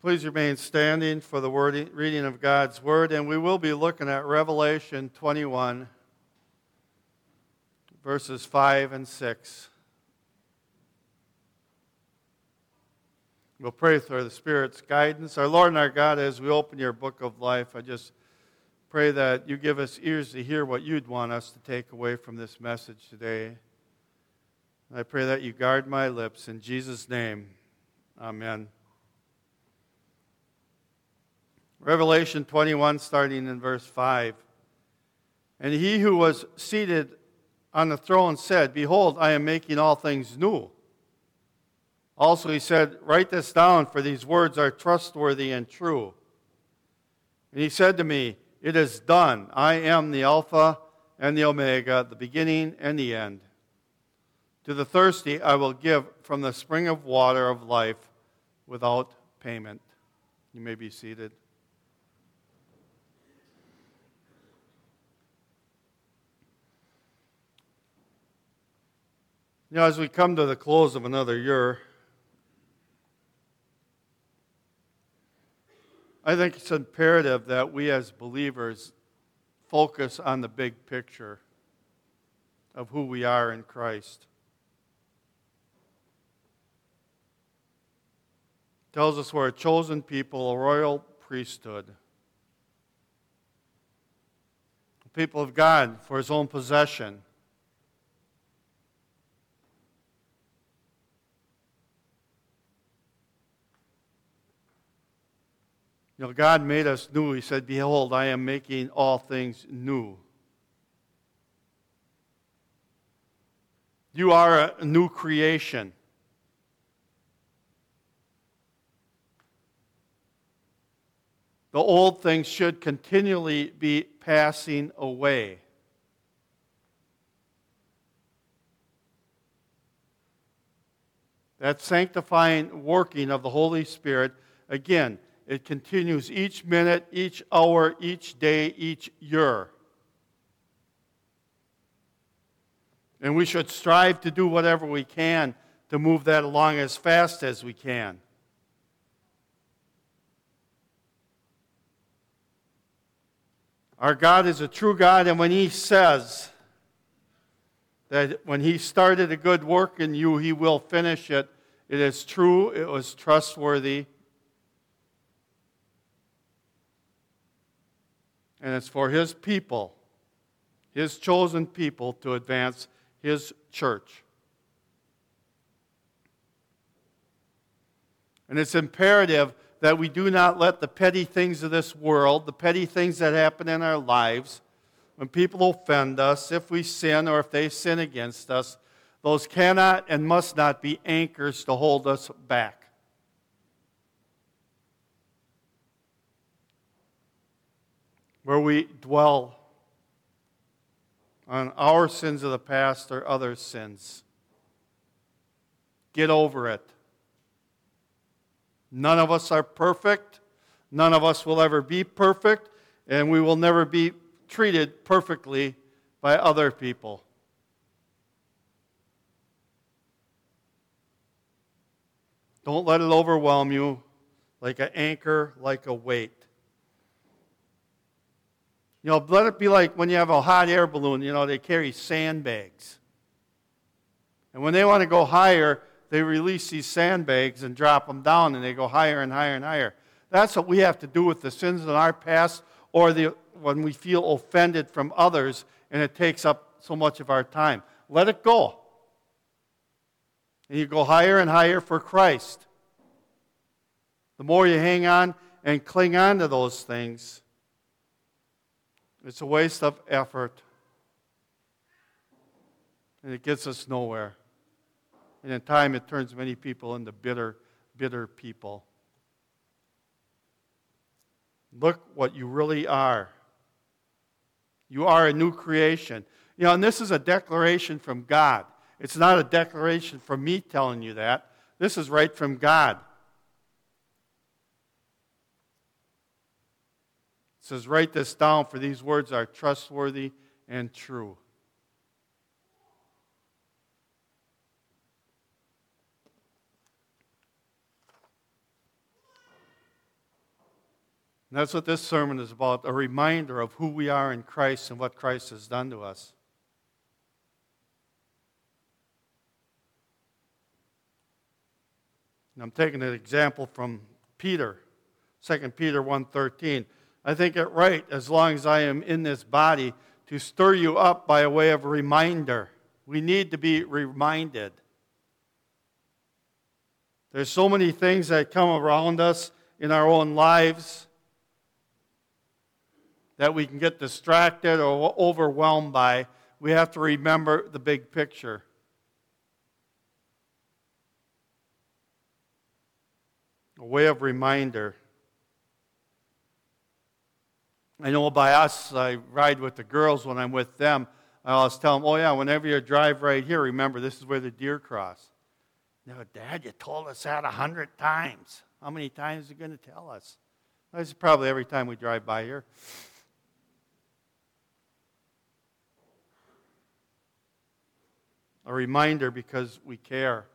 Please remain standing for the word, reading of God's Word, and we will be looking at Revelation 21, verses 5 and 6. We'll pray for the Spirit's guidance. Our Lord and our God, as we open your book of life, I just pray that you give us ears to hear what you'd want us to take away from this message today. I pray that you guard my lips. In Jesus' name, amen. Revelation 21, starting in verse 5. And he who was seated on the throne said, Behold, I am making all things new. Also, he said, Write this down, for these words are trustworthy and true. And he said to me, It is done. I am the Alpha and the Omega, the beginning and the end. To the thirsty, I will give from the spring of water of life without payment. You may be seated. You know, as we come to the close of another year, I think it's imperative that we as believers focus on the big picture of who we are in Christ. It tells us we're a chosen people, a royal priesthood, people of God for his own possession. You know, God made us new. He said, Behold, I am making all things new. You are a new creation. The old things should continually be passing away. That sanctifying working of the Holy Spirit, again, it continues each minute, each hour, each day, each year. And we should strive to do whatever we can to move that along as fast as we can. Our God is a true God, and when He says that when He started a good work in you, He will finish it, it is true, it was trustworthy, and it's for His people, His chosen people, to advance His church. And it's imperative that we do not let the petty things of this world, the petty things that happen in our lives, when people offend us, if we sin or if they sin against us, those cannot and must not be anchors to hold us back. Where we dwell on our sins of the past or other sins. Get over it. None of us are perfect. None of us will ever be perfect, and we will never be treated perfectly by other people. Don't let it overwhelm you like an anchor, like a weight. You know, let it be like when you have a hot air balloon, you know, they carry sandbags. And when they want to go higher, they release these sandbags and drop them down, and they go higher and higher and higher. That's what we have to do with the sins in our past or the, when we feel offended from others and it takes up so much of our time. Let it go. And you go higher and higher for Christ. The more you hang on and cling on to those things, it's a waste of effort. And it gets us nowhere. And in time, it turns many people into bitter, bitter people. Look what you really are. You are a new creation. You know, and this is a declaration from God. It's not a declaration from me telling you that. This is right from God. Says, Write this down, for these words are trustworthy and true. And that's what this sermon is about a reminder of who we are in Christ and what Christ has done to us. And I'm taking an example from Peter, 2 Peter 1:13. I think it right as long as I am in this body to stir you up by a way of reminder. We need to be reminded. There's so many things that come around us in our own lives that we can get distracted or overwhelmed by. We have to remember the big picture. A way of reminder. I know by us, I ride with the girls when I'm with them. I always tell them, oh, yeah, whenever you drive right here, remember this is where the deer cross. No, Dad, you told us that a hundred times. How many times are you going to tell us? This is probably every time we drive by here. A reminder because we care.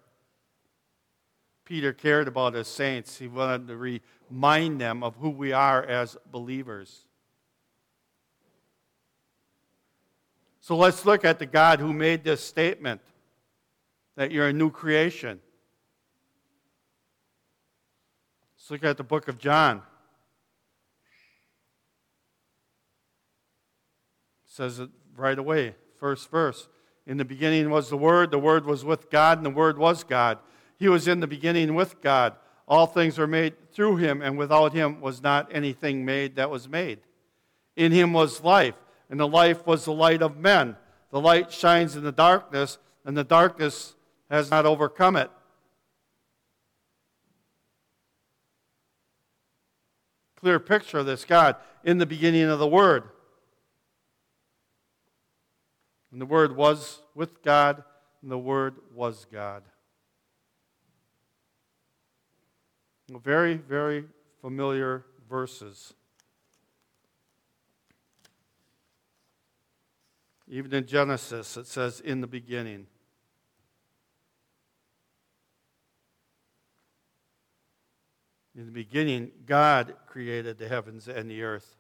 Peter cared about his saints. He wanted to remind them of who we are as believers. So let's look at the God who made this statement that you're a new creation. Let's look at the book of John. It says it right away, first verse. In the beginning was the Word, the Word was with God, and the Word was God. He was in the beginning with God. All things were made through him, and without him was not anything made that was made. In him was life, and the life was the light of men. The light shines in the darkness, and the darkness has not overcome it. Clear picture of this God in the beginning of the Word. And the Word was with God, and the Word was God. Very, very familiar verses. Even in Genesis, it says, in the beginning. In the beginning, God created the heavens and the earth.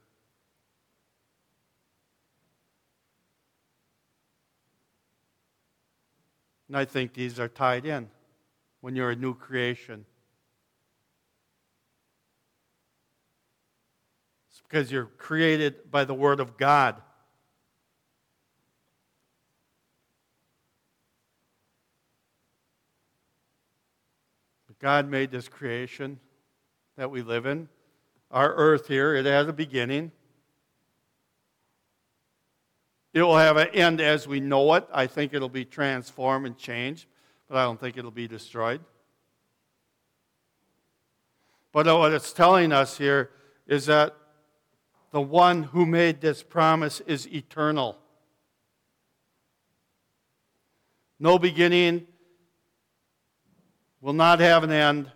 And I think these are tied in when you're a new creation. It's because you're created by the Word of God. God made this creation that we live in. Our earth here, it has a beginning. It will have an end as we know it. I think it'll be transformed and changed, but I don't think it'll be destroyed. But what it's telling us here is that the one who made this promise is eternal. No beginning, will not have an end.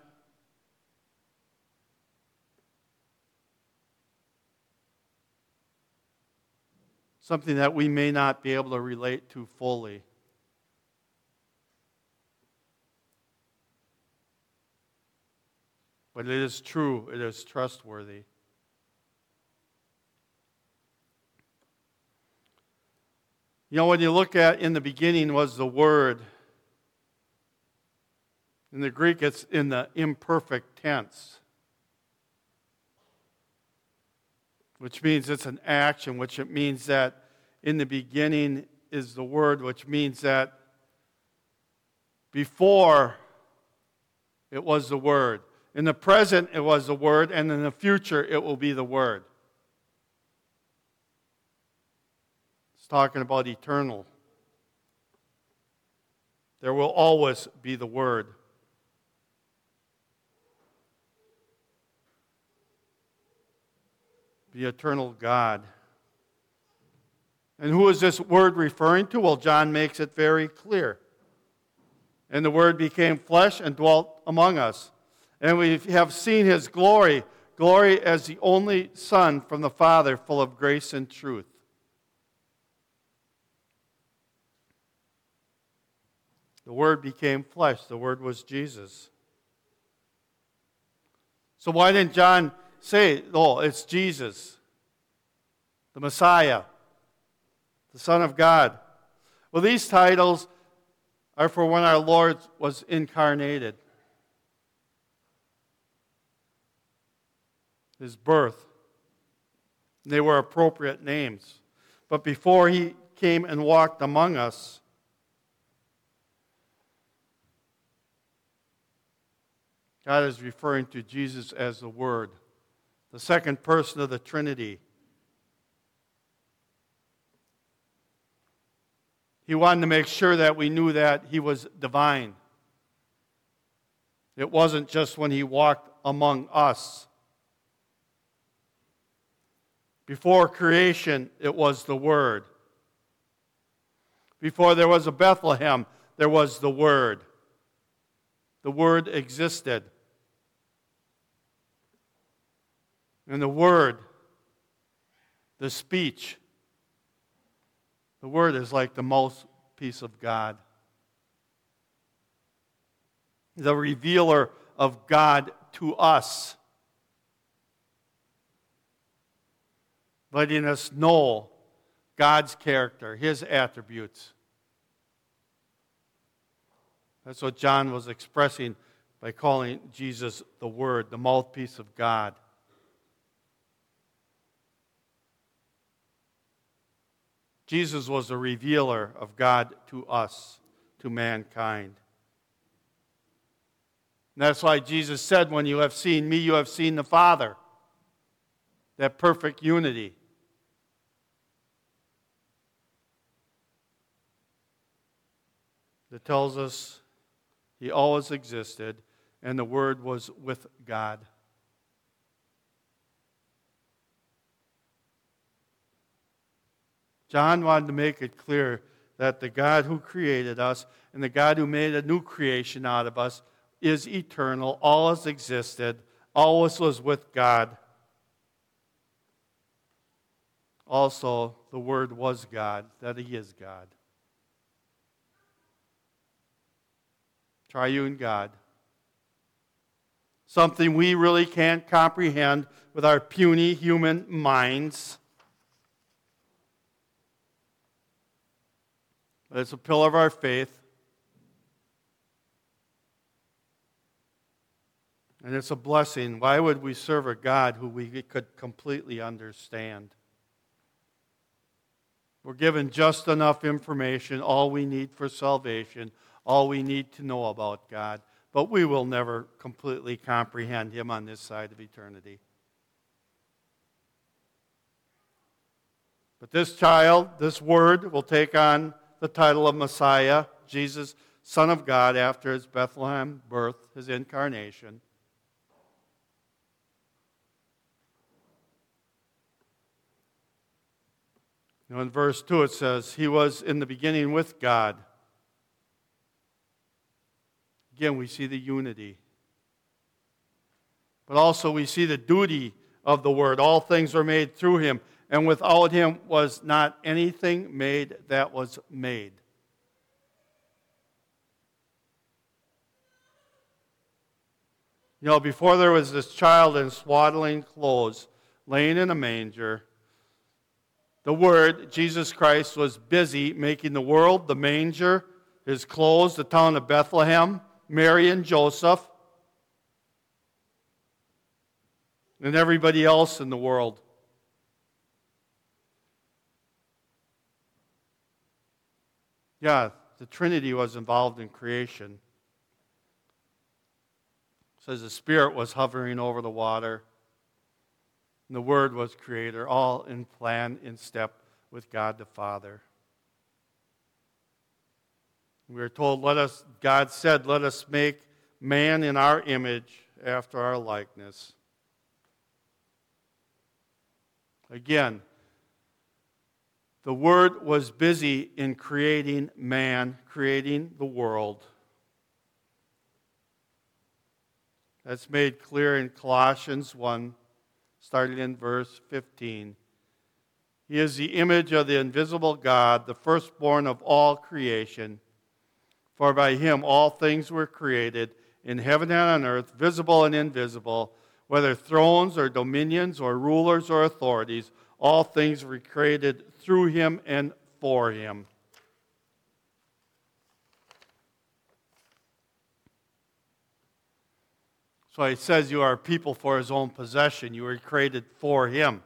Something that we may not be able to relate to fully. But it is true, it is trustworthy. You know, when you look at in the beginning was the Word. In the Greek, it's in the imperfect tense, which means it's an action, which it means that in the beginning is the Word, which means that before it was the Word. In the present, it was the Word, and in the future, it will be the Word. It's talking about eternal. There will always be the Word. The eternal God. And who is this word referring to? Well, John makes it very clear. And the Word became flesh and dwelt among us. And we have seen his glory glory as the only Son from the Father, full of grace and truth. The Word became flesh. The Word was Jesus. So, why didn't John say, oh, it's Jesus, the Messiah, the Son of God. Well, these titles are for when our Lord was incarnated. His birth. They were appropriate names. But before he came and walked among us, God is referring to Jesus as the Word, the second person of the Trinity. He wanted to make sure that we knew that he was divine. It wasn't just when he walked among us. Before creation, it was the Word. Before there was a Bethlehem, there was the Word. The Word existed. And the Word, the speech, the Word is like the mouthpiece of God, the revealer of God to us, letting us know God's character, His attributes. That's what John was expressing by calling Jesus the Word, the mouthpiece of God. Jesus was a revealer of God to us, to mankind. And that's why Jesus said, When you have seen me, you have seen the Father. That perfect unity. That tells us he always existed and the Word was with God. John wanted to make it clear that the God who created us and the God who made a new creation out of us is eternal, always existed, always was with God. Also, the Word was God, that He is God. Triune God. Something we really can't comprehend with our puny human minds. It's a pillar of our faith. And it's a blessing. Why would we serve a God who we could completely understand? We're given just enough information, all we need for salvation, all we need to know about God, but we will never completely comprehend Him on this side of eternity. But this child, this word, will take on the title of Messiah, Jesus, Son of God, after his Bethlehem birth, his incarnation. Now, in verse 2, it says, He was in the beginning with God. Again, we see the unity. But also, we see the duty of the Word. All things are made through Him, and without him was not anything made that was made. You know, before there was this child in swaddling clothes laying in a manger, the Word, Jesus Christ, was busy making the world, the manger, his clothes, the town of Bethlehem, Mary and Joseph, and everybody else in the world. Yeah, the Trinity was involved in creation. It says the Spirit was hovering over the water, and the Word was creator, all in plan, in step with God the Father. We are told, let us, God said, let us make man in our image after our likeness. Again, the Word was busy in creating man, creating the world. That's made clear in Colossians 1, starting in verse 15. He is the image of the invisible God, the firstborn of all creation. For by him all things were created, in heaven and on earth, visible and invisible, whether thrones or dominions or rulers or authorities, all things were created through him and for him. So he says you are a people for his own possession. You were created for him.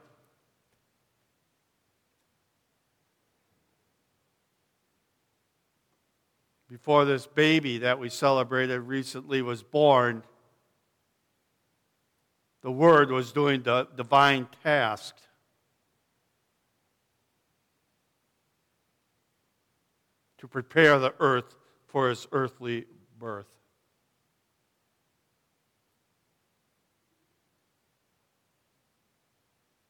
Before this baby that we celebrated recently was born, the Word was doing the divine task. To prepare the earth for his earthly birth.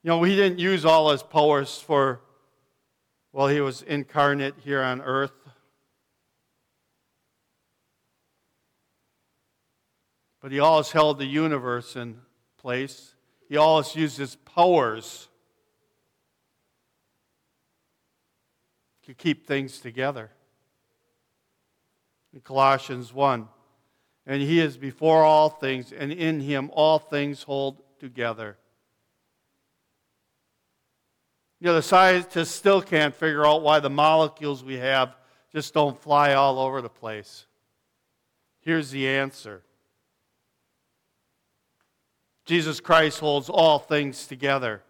You know, he didn't use all his powers for, while he was incarnate here on earth. But he always held the universe in place. He always used his powers to keep things together. In Colossians 1, and he is before all things, and in him all things hold together. You know, the scientists still can't figure out why the molecules we have just don't fly all over the place. Here's the answer Jesus Christ holds all things together.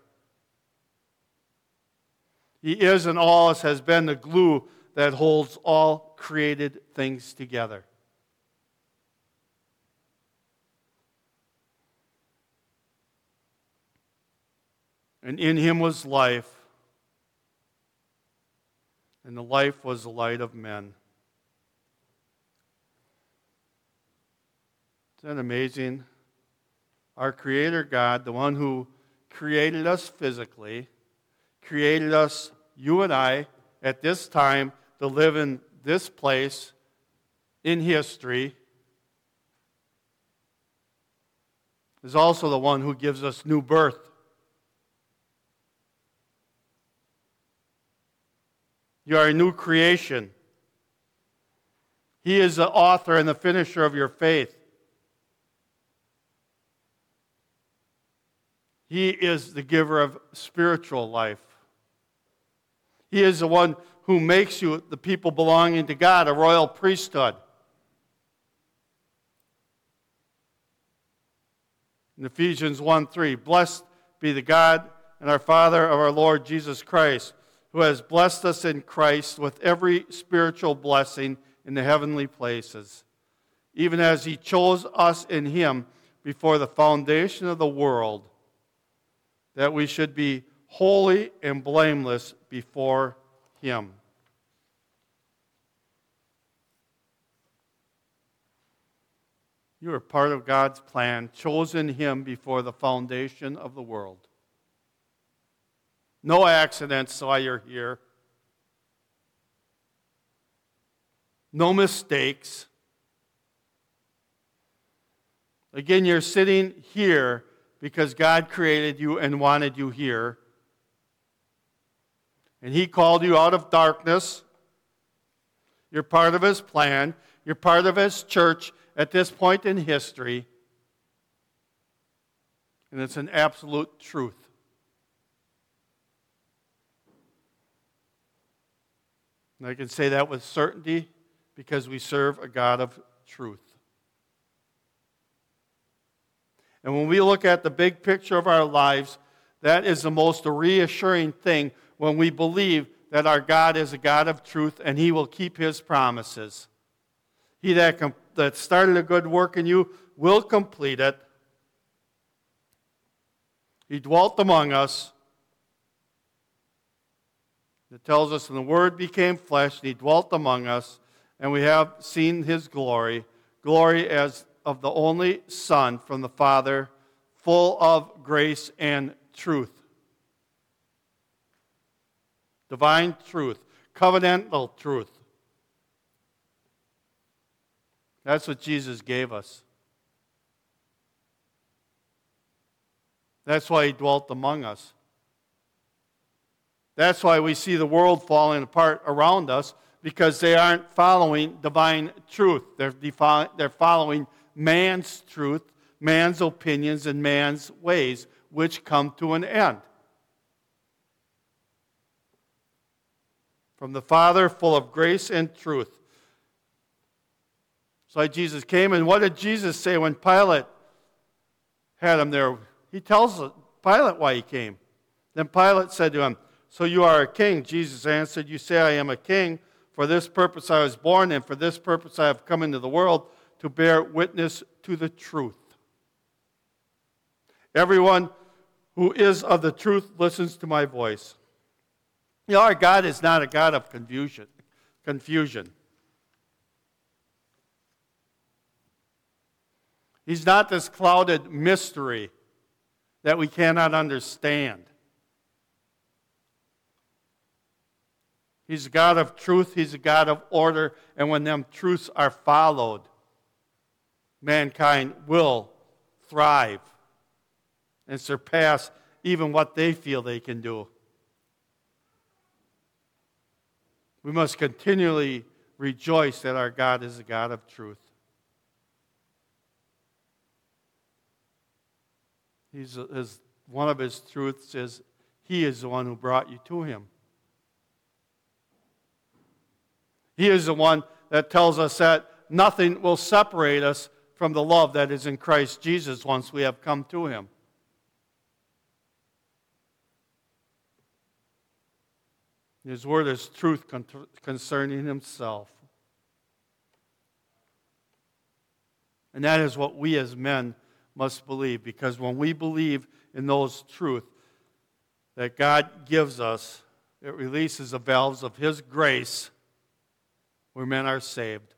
He is and always has been the glue that holds all created things together. And in him was life and the life was the light of men. Isn't that amazing? Our Creator God, the one who created us physically, created us, you and I, at this time to live in this place in history, is also the one who gives us new birth. You are a new creation. He is the author and the finisher of your faith. He is the giver of spiritual life. He is the one who makes you the people belonging to God, a royal priesthood. In Ephesians 1 3, blessed be the God and our Father of our Lord Jesus Christ who has blessed us in Christ with every spiritual blessing in the heavenly places, even as he chose us in him before the foundation of the world, that we should be holy and blameless before him. You are part of God's plan, chosen him before the foundation of the world. No accidents why you're here. No mistakes. Again, you're sitting here because God created you and wanted you here. And He called you out of darkness. You're part of His plan. You're part of His church at this point in history. And it's an absolute truth. And I can say that with certainty because we serve a God of truth. And when we look at the big picture of our lives, that is the most reassuring thing when we believe that our God is a God of truth and He will keep His promises. He that, com- that started a good work in you will complete it. He dwelt among us it tells us, and the Word became flesh, and He dwelt among us, and we have seen His glory, glory as of the only Son from the Father, full of grace and truth. Divine truth, covenantal truth. That's what Jesus gave us. That's why He dwelt among us. That's why we see the world falling apart around us because they aren't following divine truth. They're, defi- they're following man's truth, man's opinions and man's ways, which come to an end. From the Father, full of grace and truth. So Jesus came, and what did Jesus say when Pilate had him there? He tells Pilate why he came. Then Pilate said to him, So you are a king? Jesus answered, You say I am a king. For this purpose I was born, and for this purpose I have come into the world to bear witness to the truth. Everyone who is of the truth listens to my voice. You know, our God is not a God of confusion. Confusion. He's not this clouded mystery that we cannot understand. He's a God of truth, He's a God of order, and when them truths are followed, mankind will thrive and surpass even what they feel they can do. We must continually rejoice that our God is a God of truth. He's, his, one of his truths is He is the one who brought you to Him. He is the one that tells us that nothing will separate us from the love that is in Christ Jesus once we have come to Him. His word is truth concerning Himself. And that is what we as men must believe because when we believe in those truths that God gives us, it releases the valves of His grace where men are saved.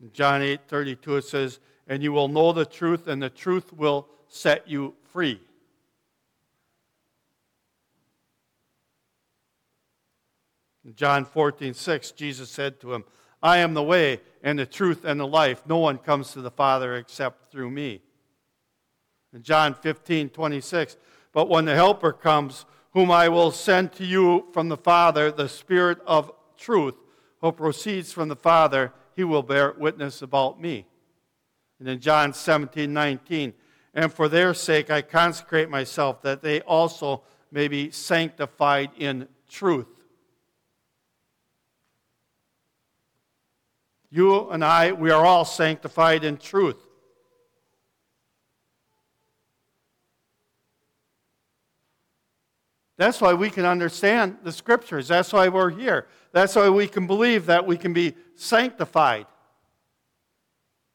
In John 8 32, it says, And you will know the truth, and the truth will set you free. In John 14 6, Jesus said to him, I am the way and the truth and the life. No one comes to the Father except through me. In John 15 26, But when the Helper comes, whom I will send to you from the Father, the Spirit of truth, who proceeds from the Father, he will bear witness about me. And in John 17, 19, and for their sake I consecrate myself, that they also may be sanctified in truth. You and I, we are all sanctified in truth. That's why we can understand the scriptures. That's why we're here. That's why we can believe that we can be sanctified.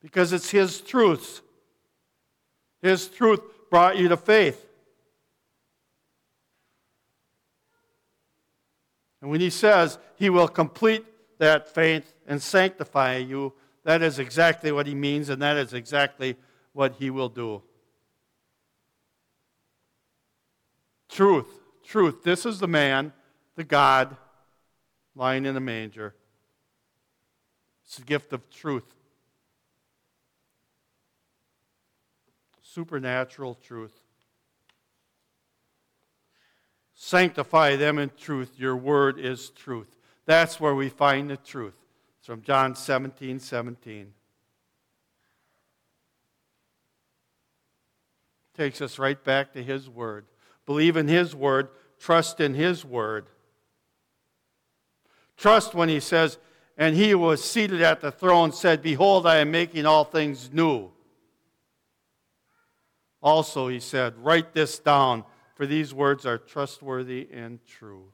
Because it's His truth. His truth brought you to faith. And when He says He will complete that faith and sanctify you, that is exactly what He means, and that is exactly what He will do. Truth truth. This is the man, the God, lying in a manger. It's the gift of truth. Supernatural truth. Sanctify them in truth. Your word is truth. That's where we find the truth. It's from John 17 17. Takes us right back to his word. Believe in His word, trust in His word. Trust when He says, And He was seated at the throne said, Behold, I am making all things new. Also, He said, Write this down, for these words are trustworthy and true.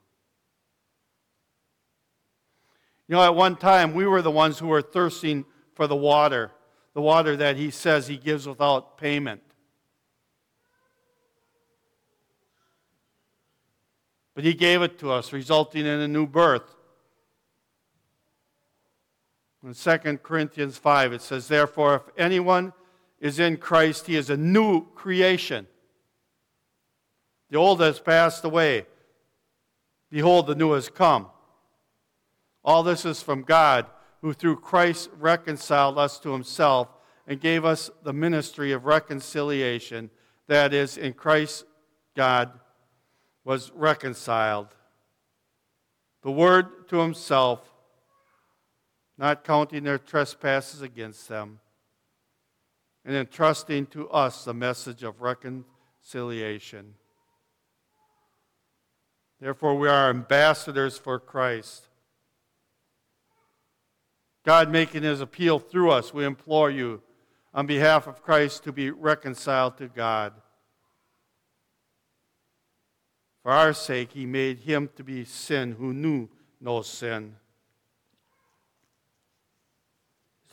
You know, at one time, we were the ones who were thirsting for the water, the water that He says He gives without payment. But He gave it to us, resulting in a new birth. In 2 Corinthians 5, it says, Therefore, if anyone is in Christ, he is a new creation. The old has passed away. Behold, the new has come. All this is from God, who through Christ reconciled us to himself and gave us the ministry of reconciliation. That is, in Christ, God was reconciled. The Word to Himself not counting their trespasses against them, and entrusting to us the message of reconciliation. Therefore, we are ambassadors for Christ. God making his appeal through us, we implore you on behalf of Christ to be reconciled to God. For our sake, he made him to be sin who knew no sin,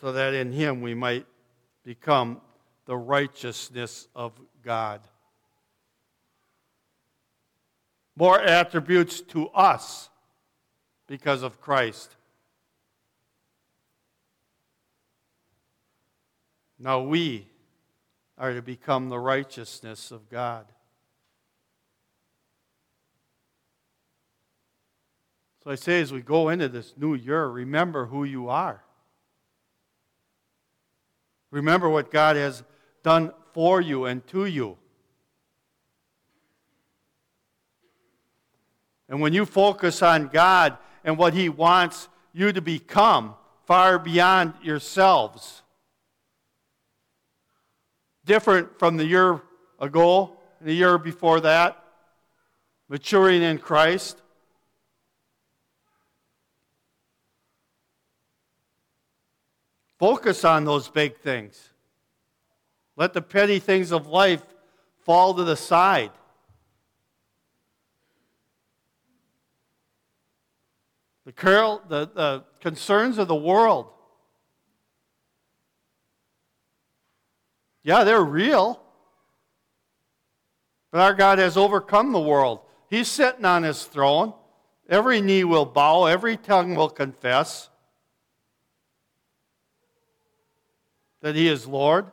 so that in him we might become the righteousness of God. More attributes to us because of Christ. Now we are to become the righteousness of God. So I say, as we go into this new year, remember who you are. Remember what God has done for you and to you. And when you focus on God and what He wants you to become, far beyond yourselves, different from the year ago, the year before that, maturing in Christ, Focus on those big things. Let the petty things of life fall to the side. The, curl, the, the concerns of the world. Yeah, they're real. But our God has overcome the world. He's sitting on his throne. Every knee will bow, every tongue will confess. that He is Lord?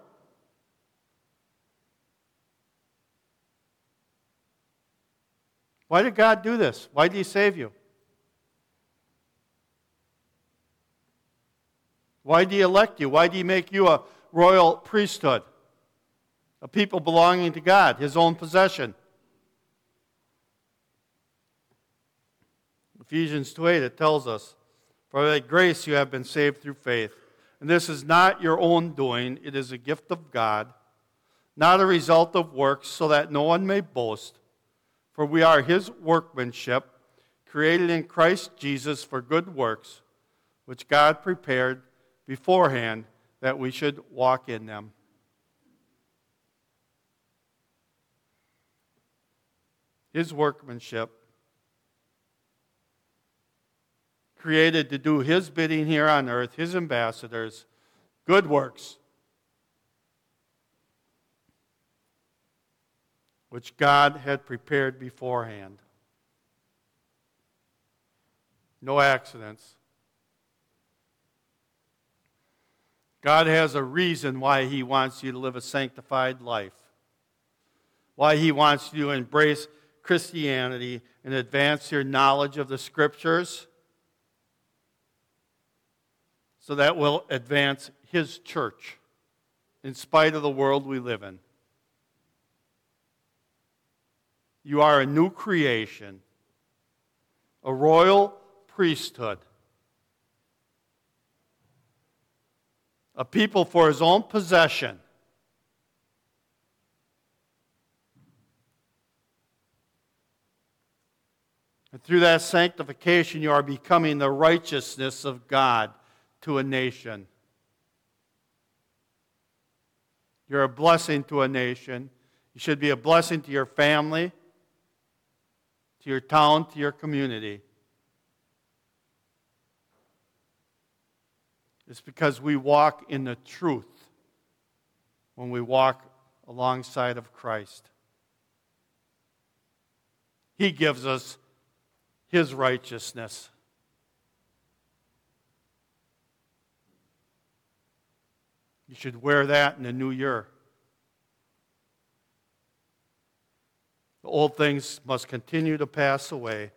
Why did God do this? Why did He save you? Why did He elect you? Why did He make you a royal priesthood? A people belonging to God, His own possession. Ephesians 2 8, it tells us, For by grace you have been saved through faith. And this is not your own doing, it is a gift of God, not a result of works, so that no one may boast. For we are his workmanship, created in Christ Jesus for good works, which God prepared beforehand that we should walk in them. His workmanship created to do His bidding here on earth, His ambassadors, good works, which God had prepared beforehand. No accidents. God has a reason why He wants you to live a sanctified life, why He wants you to embrace Christianity and advance your knowledge of the Scriptures so that will advance his church in spite of the world we live in. You are a new creation, a royal priesthood, a people for his own possession. And through that sanctification, you are becoming the righteousness of God to a nation. You're a blessing to a nation. You should be a blessing to your family, to your town, to your community. It's because we walk in the truth when we walk alongside of Christ. He gives us His righteousness. You should wear that in the new year. The old things must continue to pass away.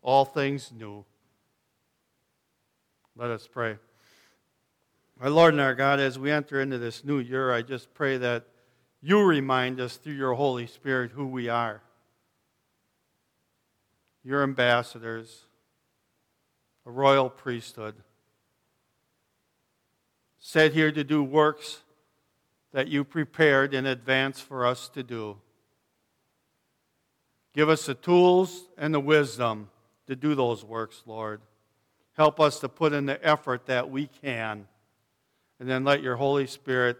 All things new. Let us pray. Our Lord and our God, as we enter into this new year, I just pray that you remind us through your Holy Spirit who we are. Your ambassadors, a royal priesthood, set here to do works that you prepared in advance for us to do. Give us the tools and the wisdom to do those works, Lord. Help us to put in the effort that we can. And then let your Holy Spirit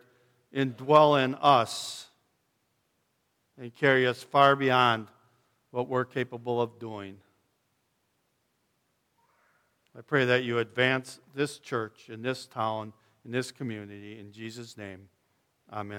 indwell in us and carry us far beyond what we're capable of doing. I pray that you advance this church in this town, in this community. In Jesus' name, amen.